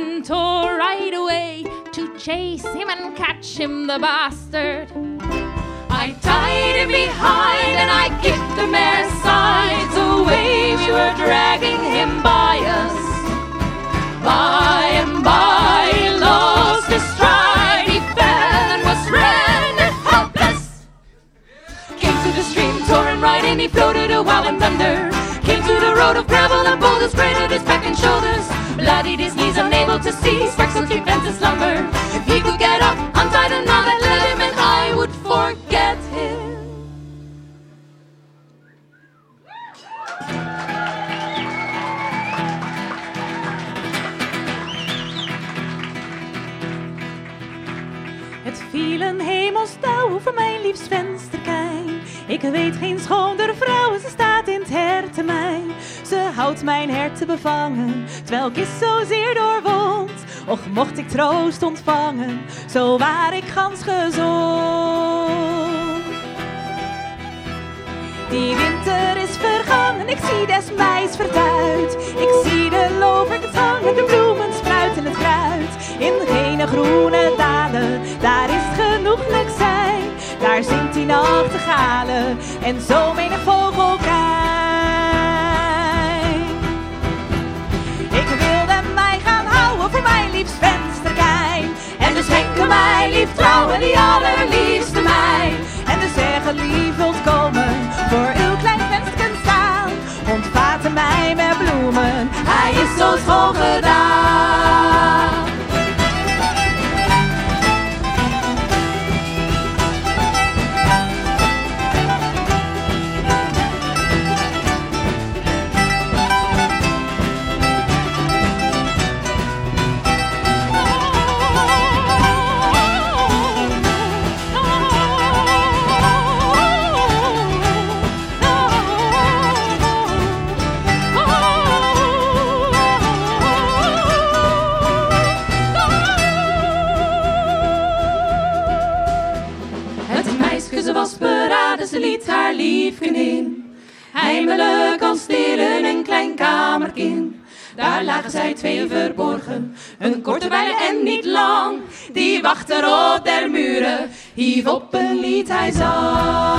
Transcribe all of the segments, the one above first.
and tore right away to chase him and catch him, the bastard. I tied him behind and I kicked the mare's sides away. We were dragging him by us. By and by, he lost his stride. He fell and was rendered helpless. Came to the stream, tore him right in. He floated a while in thunder. Came to the road of gravel and boulders, cratered his back and shoulders. Bloodied his knees, unable to see. Sparks of keep. If he could get up, untied a knot and let him, and I would forget him. Het viel een hemelsdauw over mijn liefst vensterkijn. Ik weet geen schooner vrouw, ze staat in het hertenmijn. Ze houdt mijn herten bevangen, terwijl ik is zozeer doorwond. Och, mocht ik troost ontvangen, zo waar ik gans gezond. Die winter is vergangen, ik zie des meis verduid. Ik zie de loverkens hangen, de bloemen spruiten het kruid. In gene groene dalen, daar is genoeglijk zijn. Daar zingt die nachtegalen en zo menig vogelkijn. Ik En dus schenken mij lief trouwen, die allerliefste mij. En dus zeggen lief wilt komen, voor uw klein vensterken staan. Ontvaten mij met bloemen, hij is zo schoon gedaan. op een lied hij zong.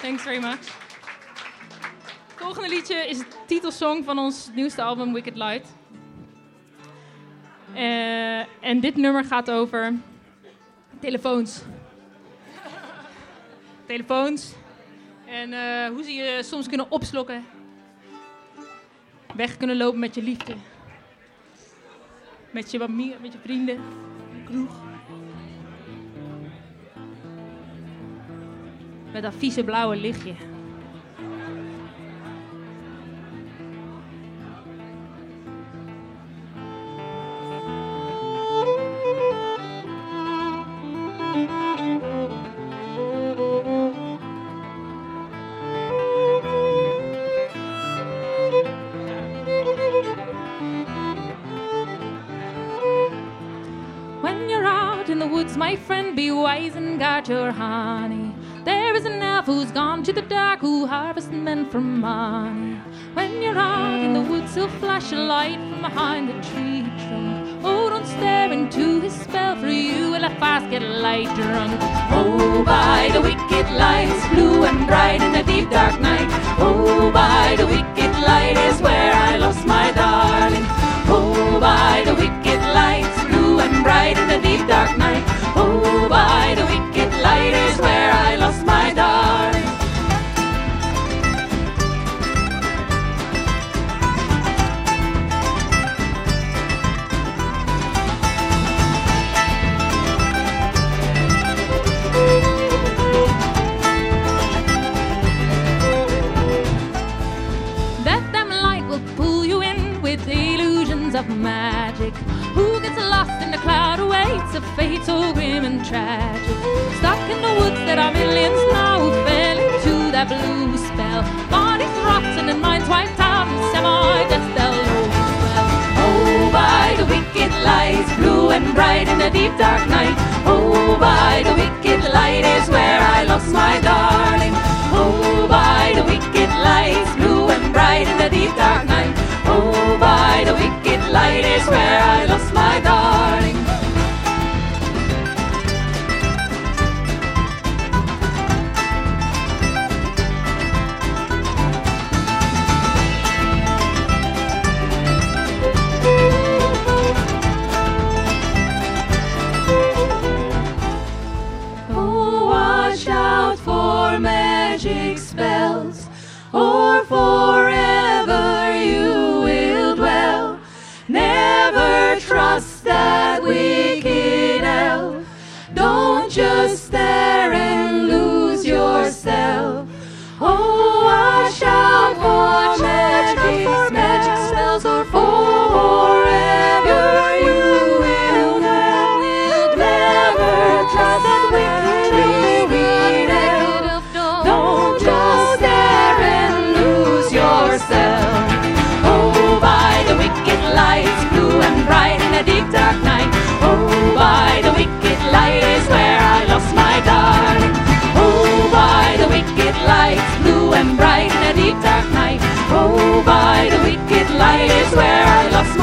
Thanks very much. Het volgende liedje is de titelsong van ons nieuwste album Wicked Light. Eh, en dit nummer gaat over telefoons. Telefoons. En eh, hoe ze je soms kunnen opslokken. Weg kunnen lopen met je liefde. Met je, met je vrienden. Kroeg. Met dat vieze blauwe lichtje. To the dark who harvests men from mine. When you're out in the woods, he'll flash a light from behind the tree trunk. Oh, don't stare into his spell, for you will at fast get light drunk. Oh, by the wicked lights, blue and bright in the deep dark night. Oh, by the wicked light is where I lost my of magic. Who gets lost in the cloud awaits a fate so grim and tragic. Stuck in the woods, there are millions now fell into that blue spell. Bodies rotten and minds wiped out, and well. Oh, by the wicked lights, blue and bright in the deep dark night. Oh, by the wicked light is where I lost my darling. Oh, by the wicked lights, blue and bright in the deep dark night. Oh, by the wicked light is where I lost my darling. Dark night. Oh, by the wicked light is where I lost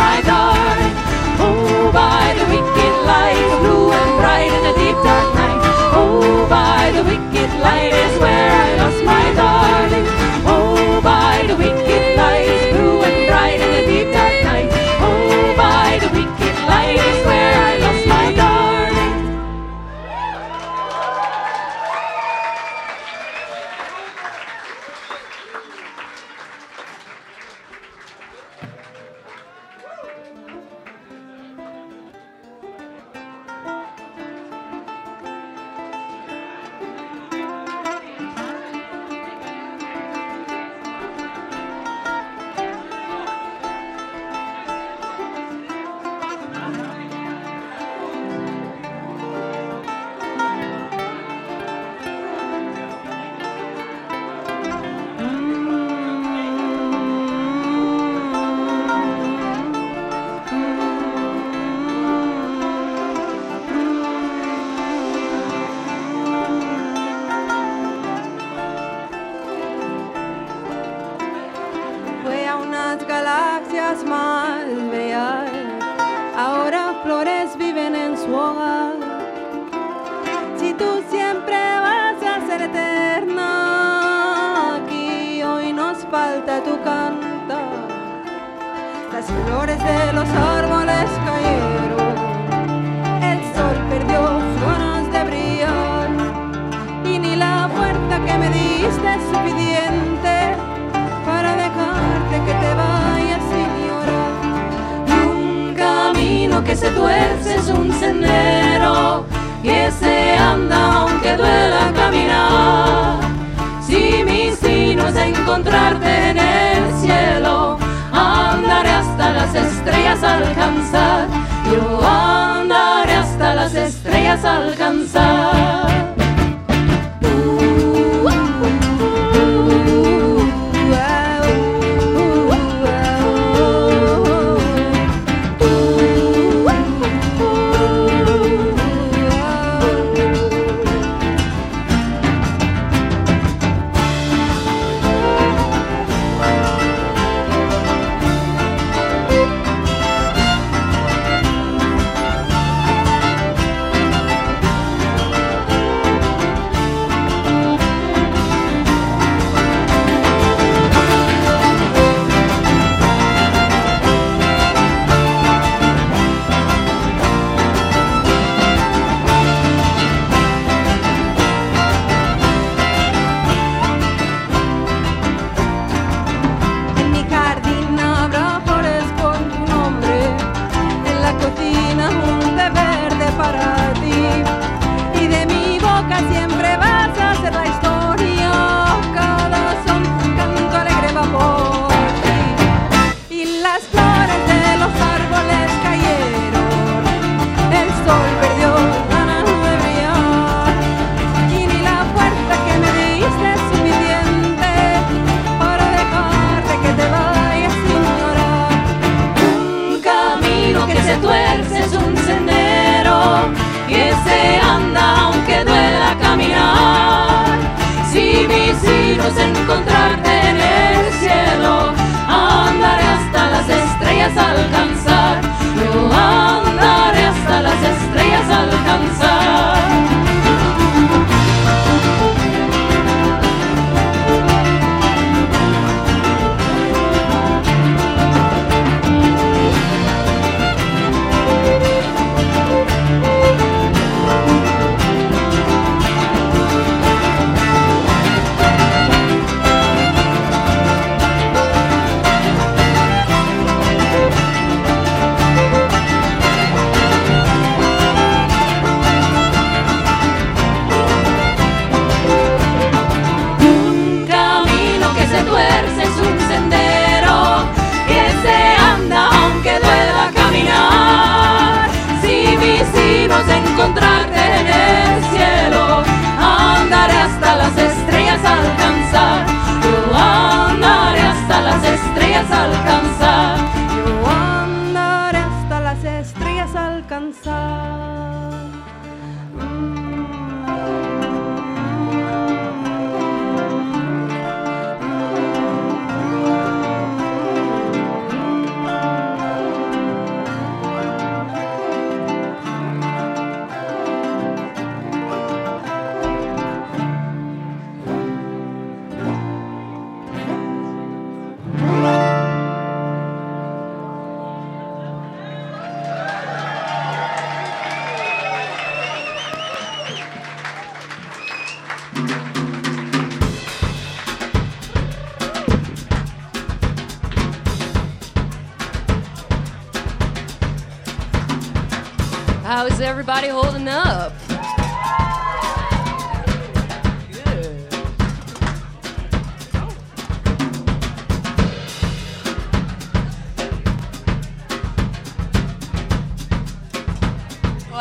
descansar, lloando hasta las estrellas alcanzar.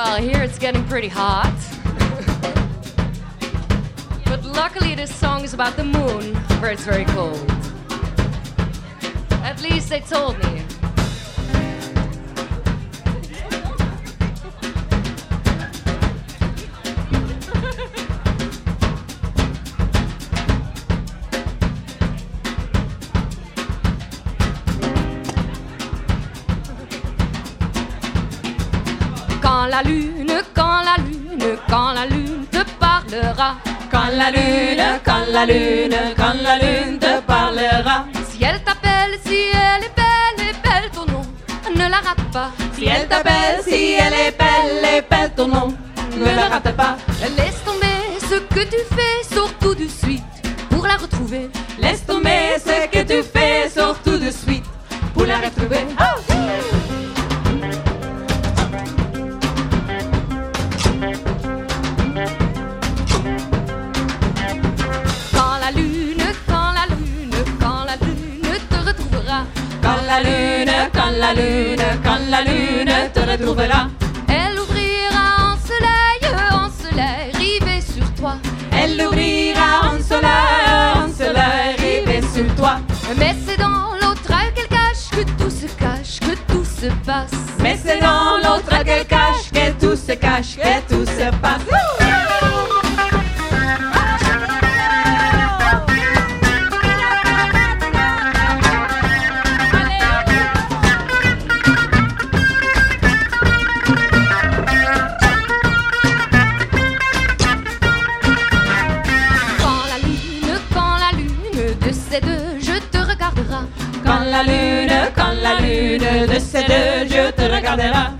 Well, here it's getting pretty hot. but luckily, this song is about the moon, where it's very cold. At least they told me. Quand la lune, quand la lune, quand la lune te parlera. Si elle t'appelle, si elle est belle, et belle ton nom, ne la rate pas. Si elle t'appelle, si elle est belle, et belle ton nom, ne la rate pas. Laisse tomber ce que tu fais, surtout de suite, pour la retrouver. Laisse tomber ce la lune, quand la lune te retrouvera, elle ouvrira en soleil, en soleil, rivé sur toi. elle ouvrira en soleil, en soleil, rivé sur toi. Mais c'est dans l'autre qu'elle cache que tout se cache, que tout se passe. Mais c'est dans l'autre qu'elle cache que tout se cache, que la lune, quand la lune de ces deux, je te regarderai.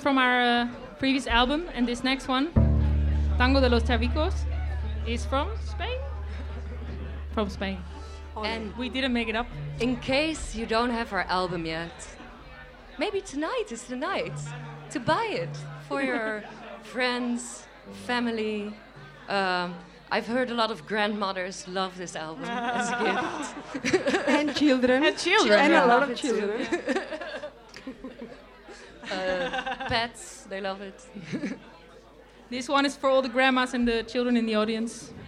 Was from our uh, previous album, and this next one, Tango de los Chavicos, is from Spain. From Spain. And We didn't make it up. in case you don't have our album yet, maybe tonight is the night to buy it for your friends, family. Um, I've heard a lot of grandmothers love this album as a gift. And children. And children, And yeah. a lot of it too. children. uh, pets, they love it. This one is for all the grandmas and the children in the audience.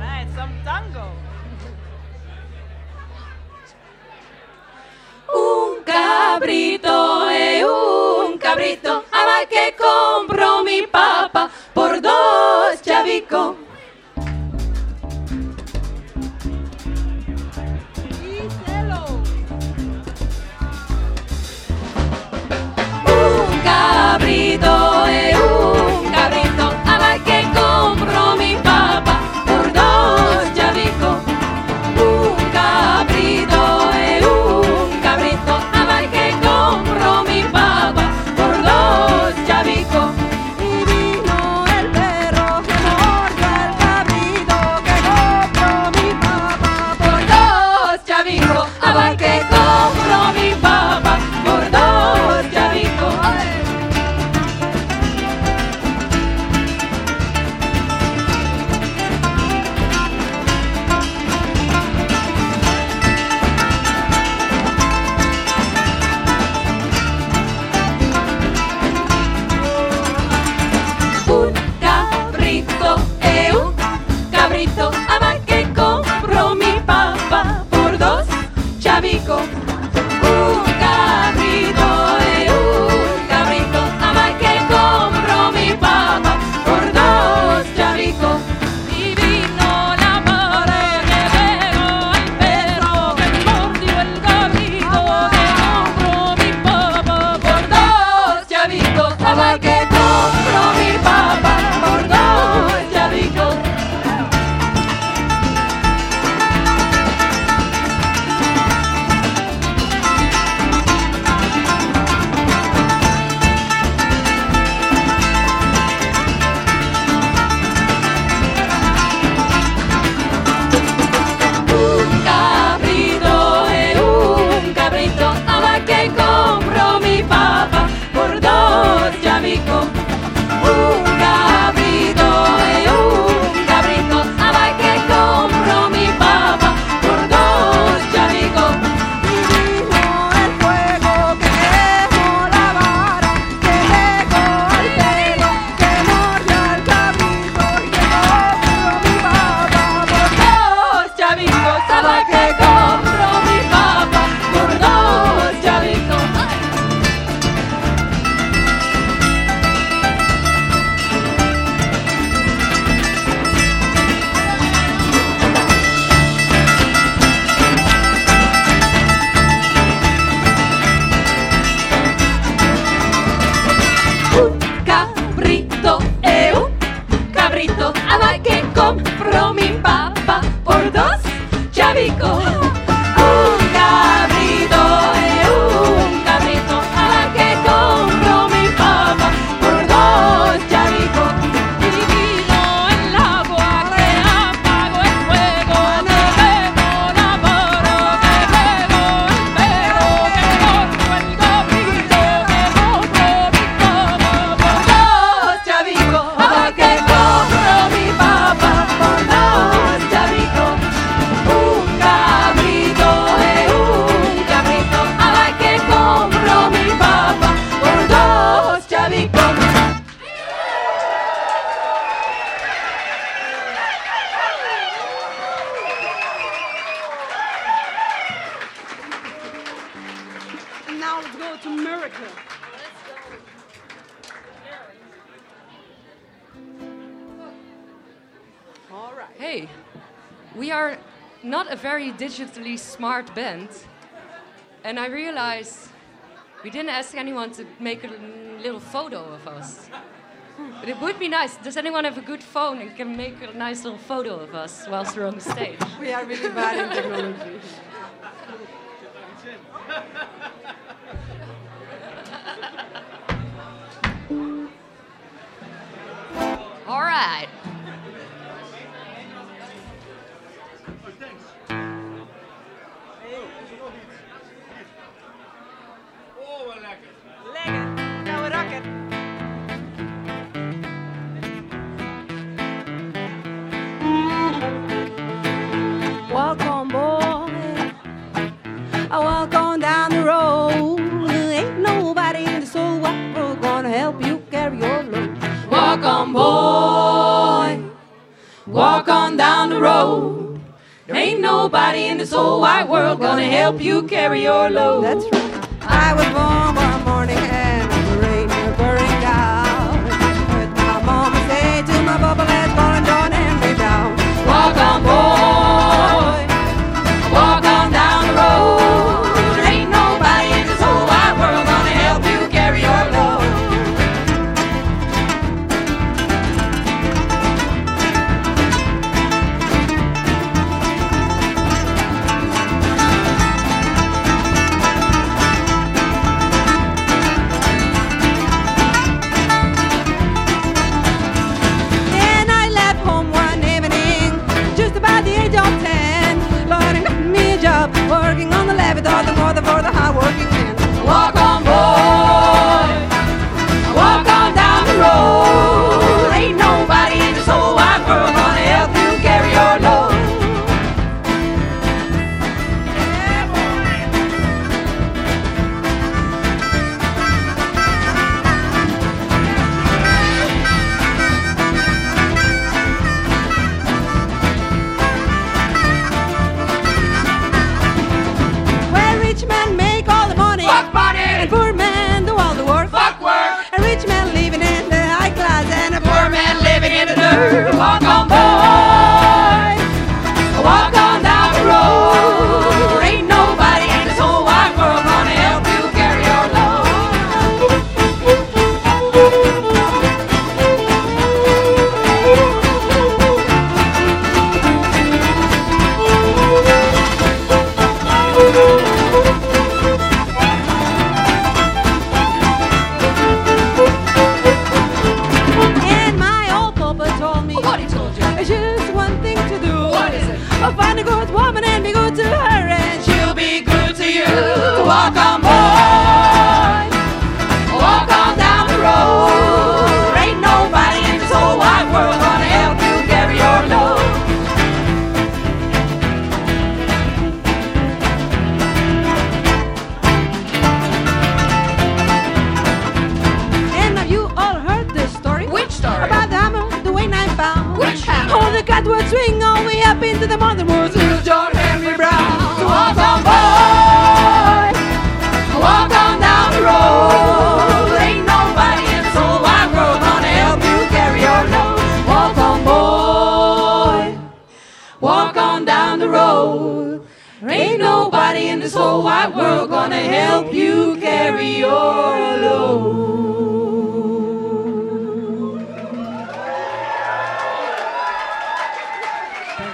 Right, some tango. Un cabrito e un cabrito, ama que compro mi papa por dos chavicos. smart band. And I realized we didn't ask anyone to make a little photo of us. But it would be nice. Does anyone have a good phone and can make a nice little photo of us whilst we're on the stage? we are really bad in technology. down the road. Ain't nobody in this whole wide world gonna help you carry your load. That's right. I was born.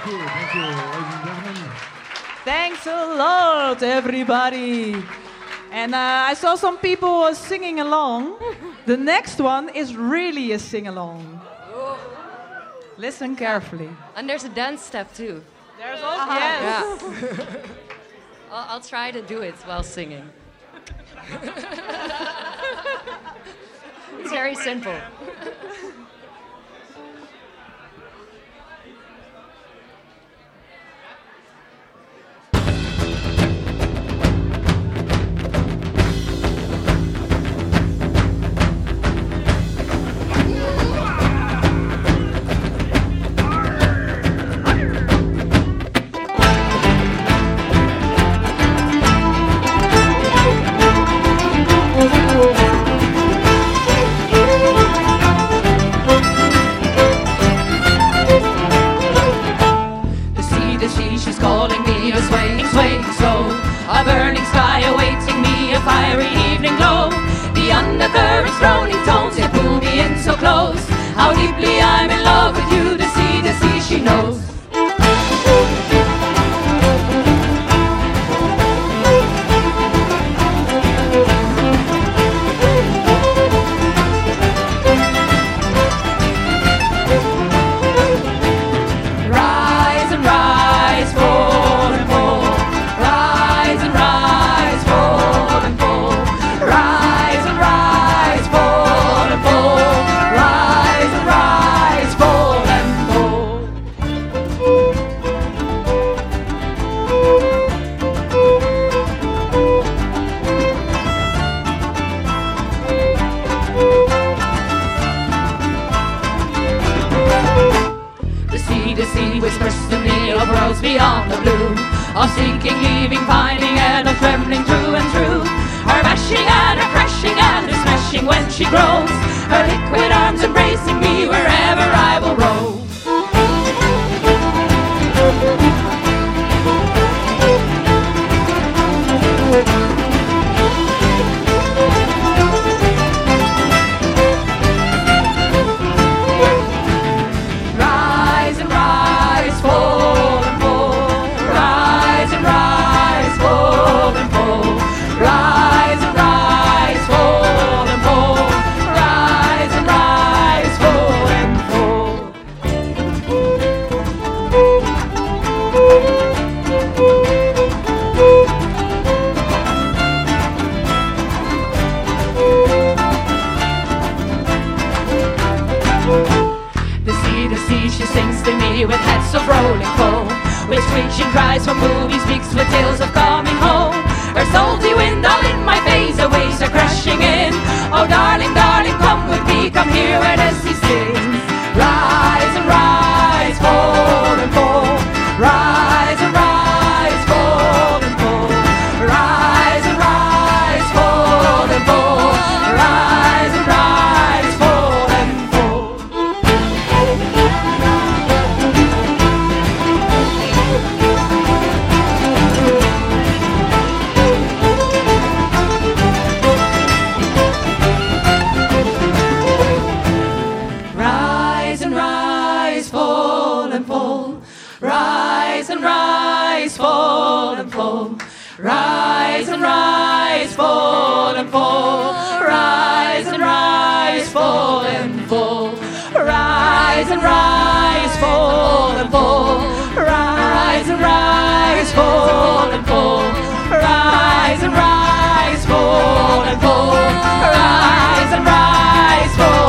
you, thank you, ladies and gentlemen. Thanks a lot, everybody. And uh, I saw some people were singing along. the next one is really a sing along. Listen carefully. And there's a dance step too. There's also uh -huh. yes. Yeah. I'll, I'll try to do it while singing. it's very simple. she grows. and fall. Rise and rise, fall and fall. Rise and rise, fall and fall. Rise and rise, fall and fall. Rise and rise, fall and fall. Rise and rise, fall and fall. Rise and rise, fall and fall. Rise and rise, fall.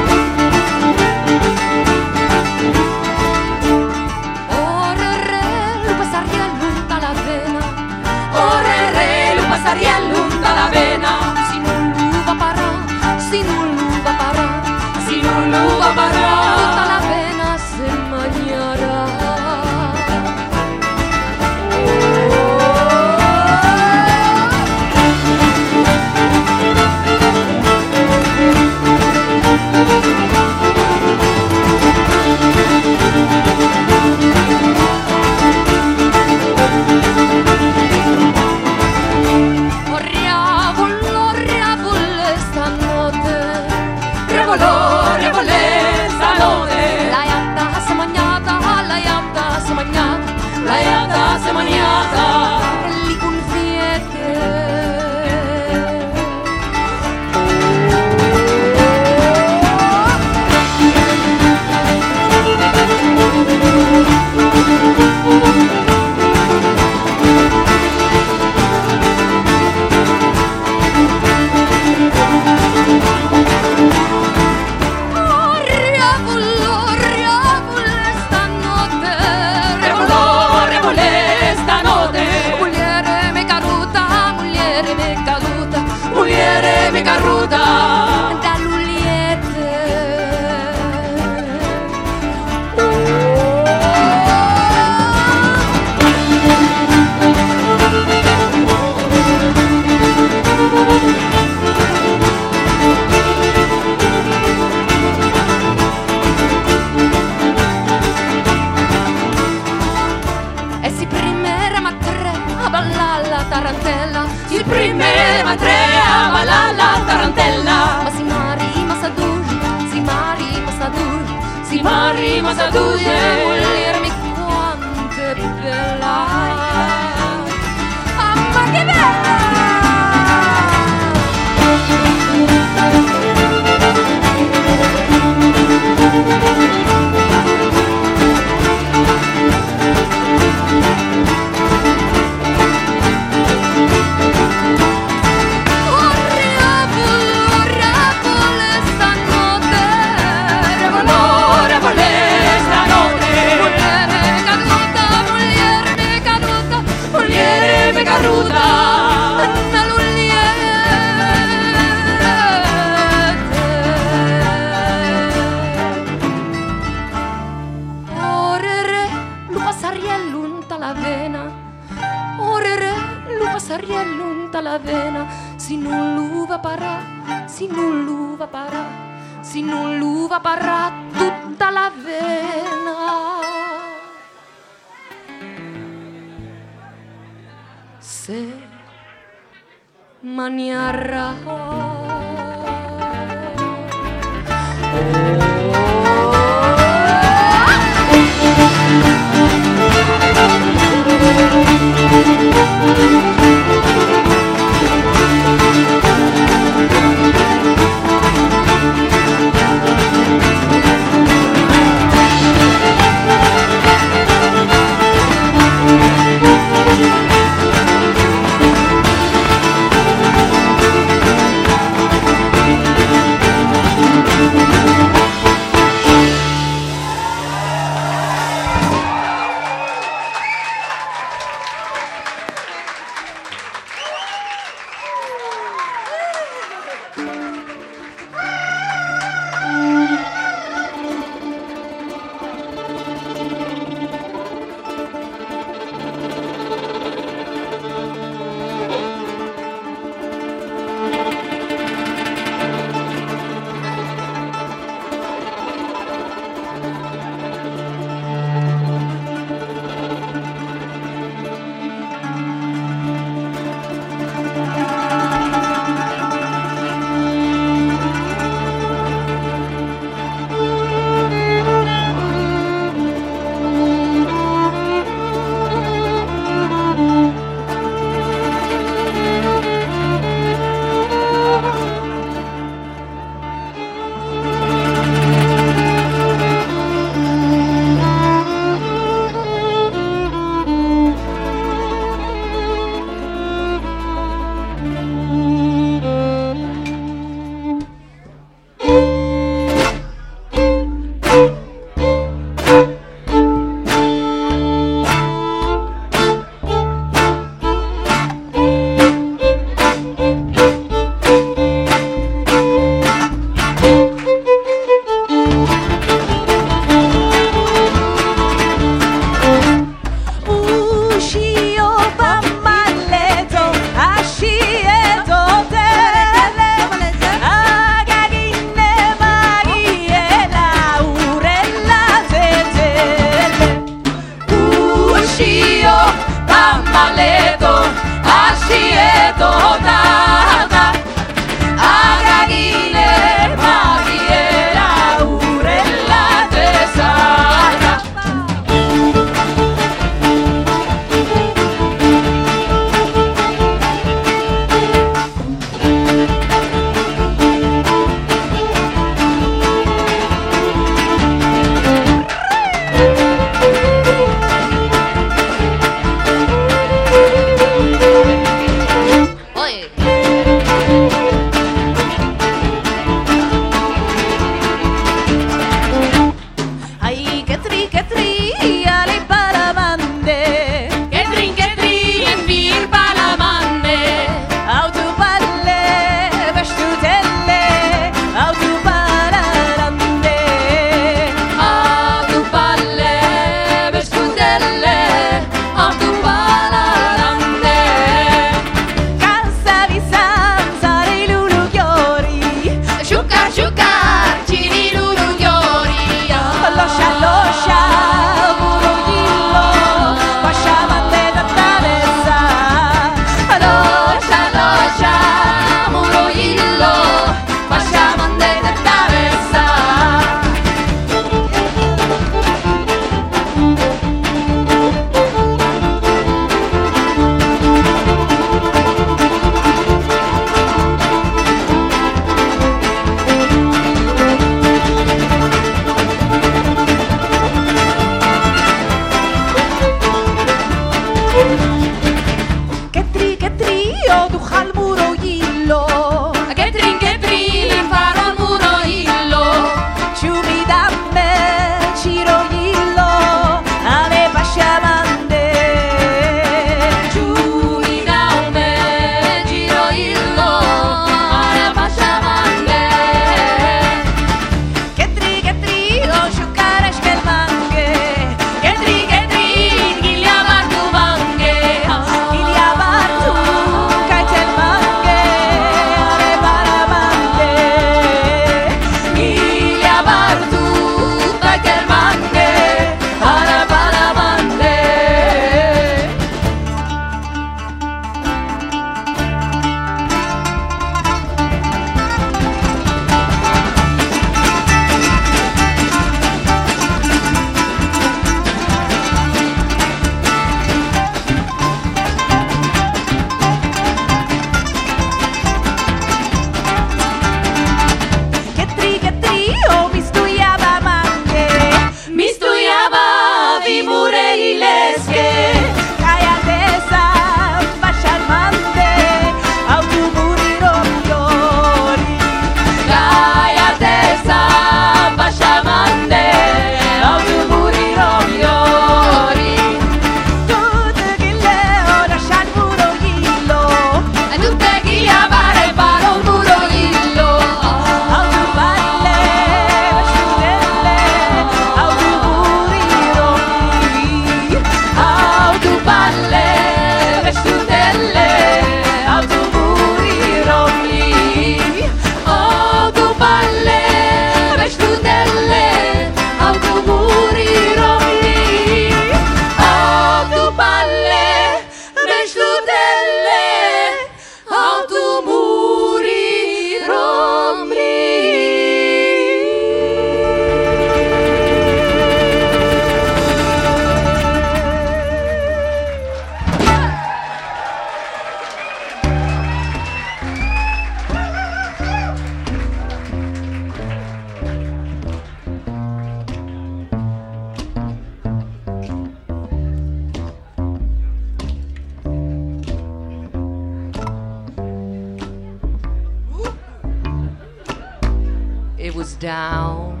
Down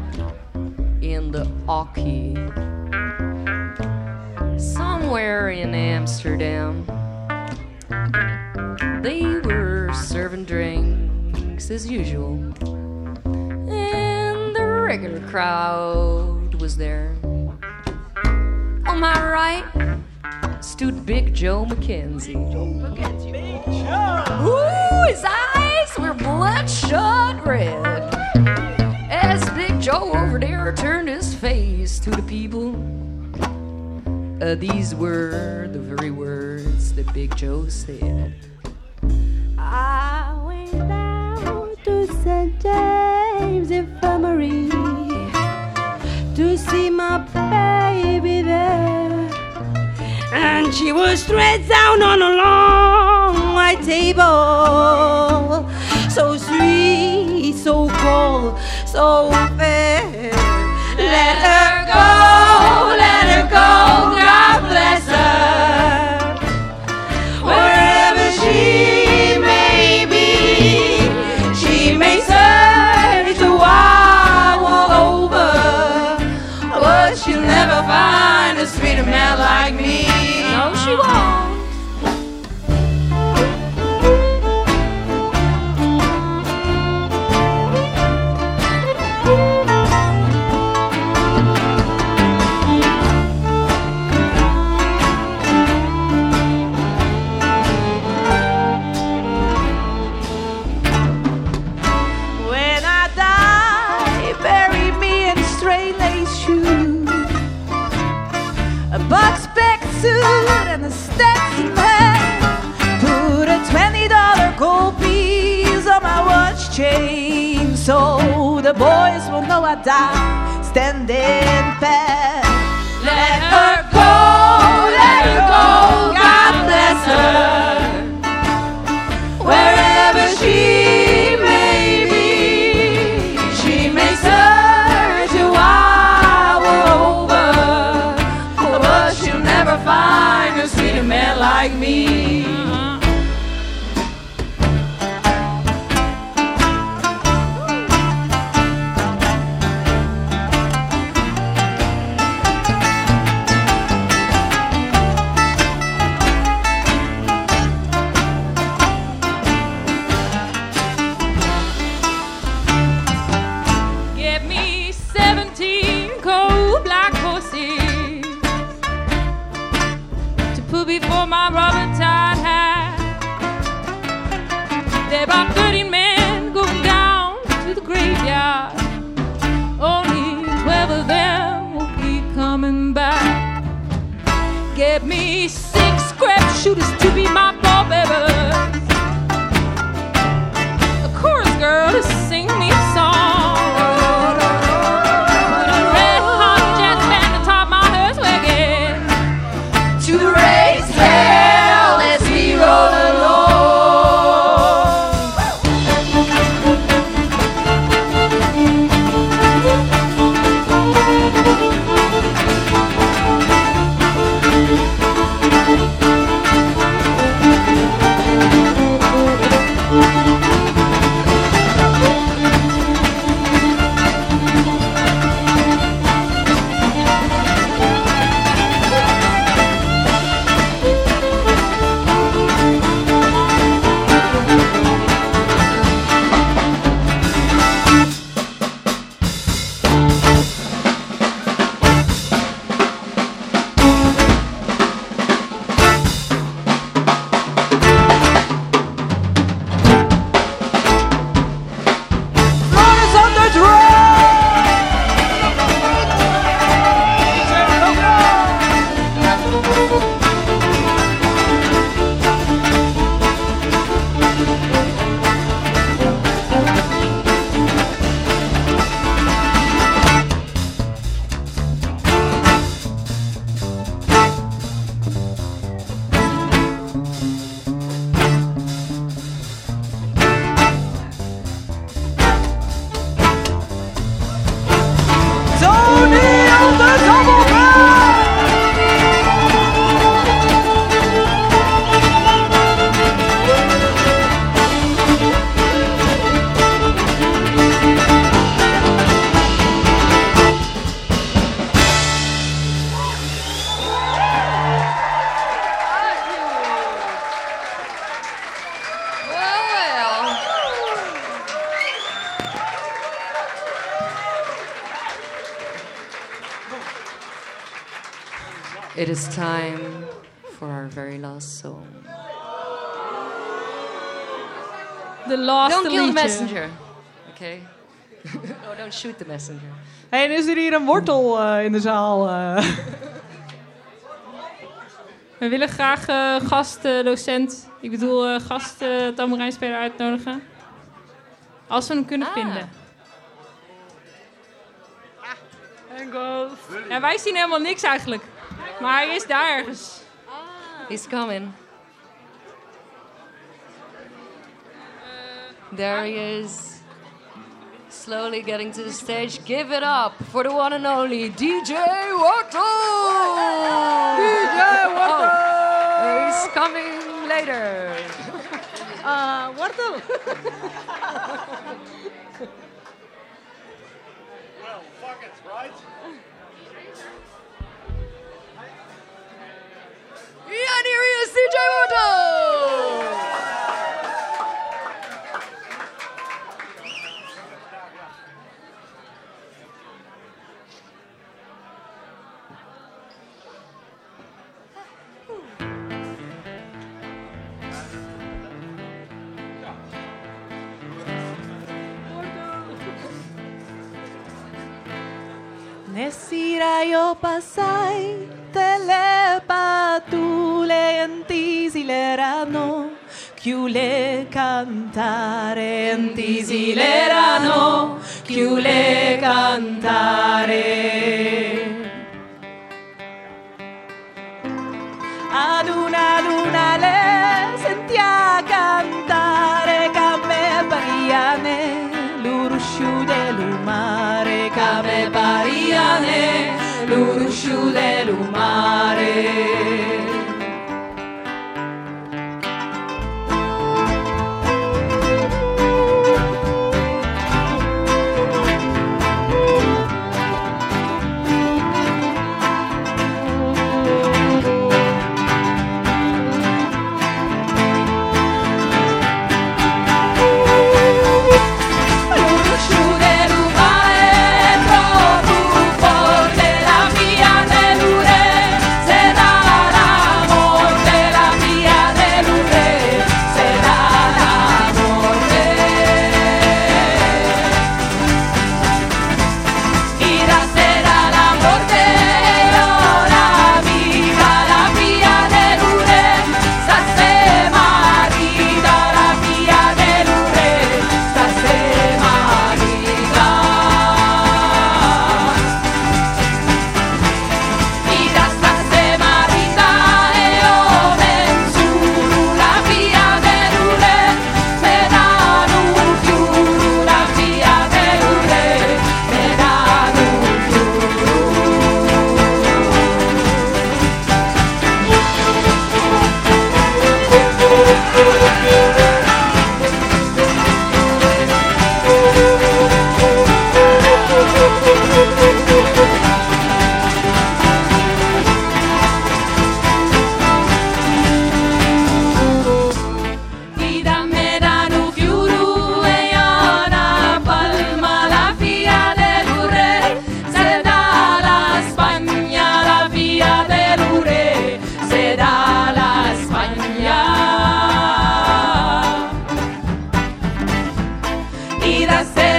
in the Ocky, somewhere in Amsterdam. They were serving drinks as usual, and the regular crowd was there. On my right stood Big Joe McKenzie. Ooh, his eyes were bloodshot red. Joe over there turned his face to the people, uh, these were the very words that Big Joe said. I went down to St. James Infirmary to see my baby there. And she was stretched down on a long white table. So sweet, so cold, so fair. The boys will know I died standing fast. Is time for our very last song. De laatste Don't kill the messenger. Okay? oh, don't shoot the messenger. Hey, en is er hier een wortel eh, in de zaal? eh? We willen graag eh gastdocent, ik bedoel eh gast eh, tamarijnspeler uitnodigen. Als we hem kunnen Ah. vinden. Ja, wij zien helemaal niks eigenlijk. Maar hij is daar ergens. He's coming. There he is. Slowly getting to the stage. Give it up for the one and only DJ Watto! DJ Watto! he's coming later. Ah, wortel. And here he is, DJ Watto! Nesirayo pasai telepatule antisilerano, chiule cantare antisilerano, chiule cantare. Ad Aduna, aduna, le sull'erumare. vida se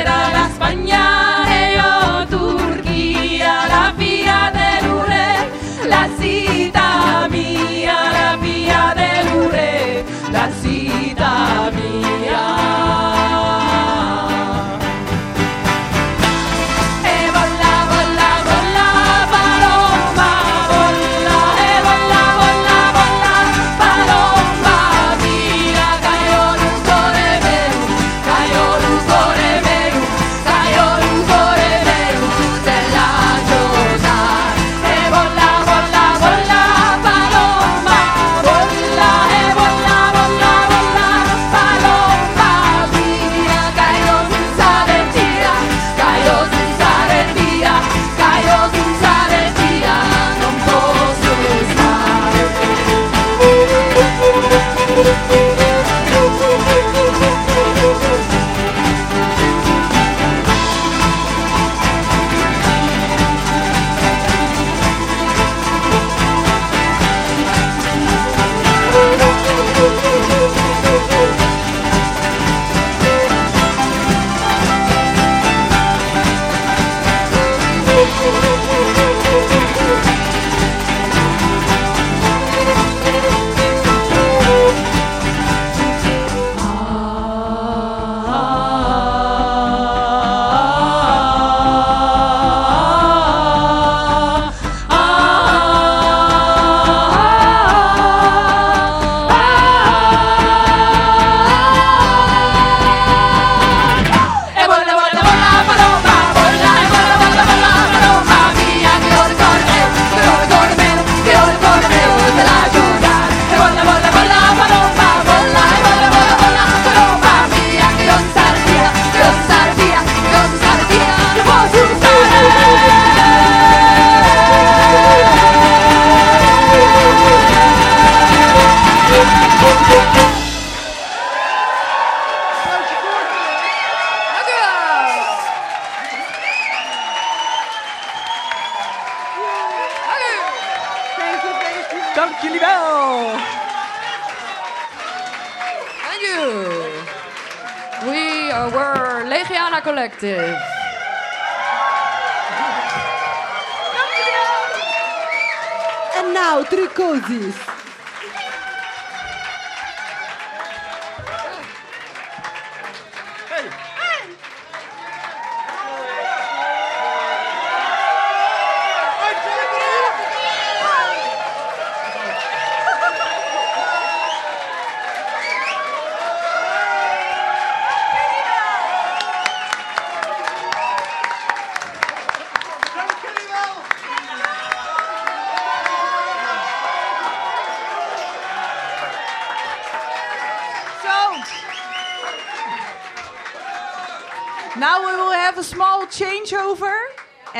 disso.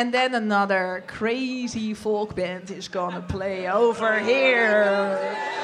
And then another crazy folk band is gonna play over here.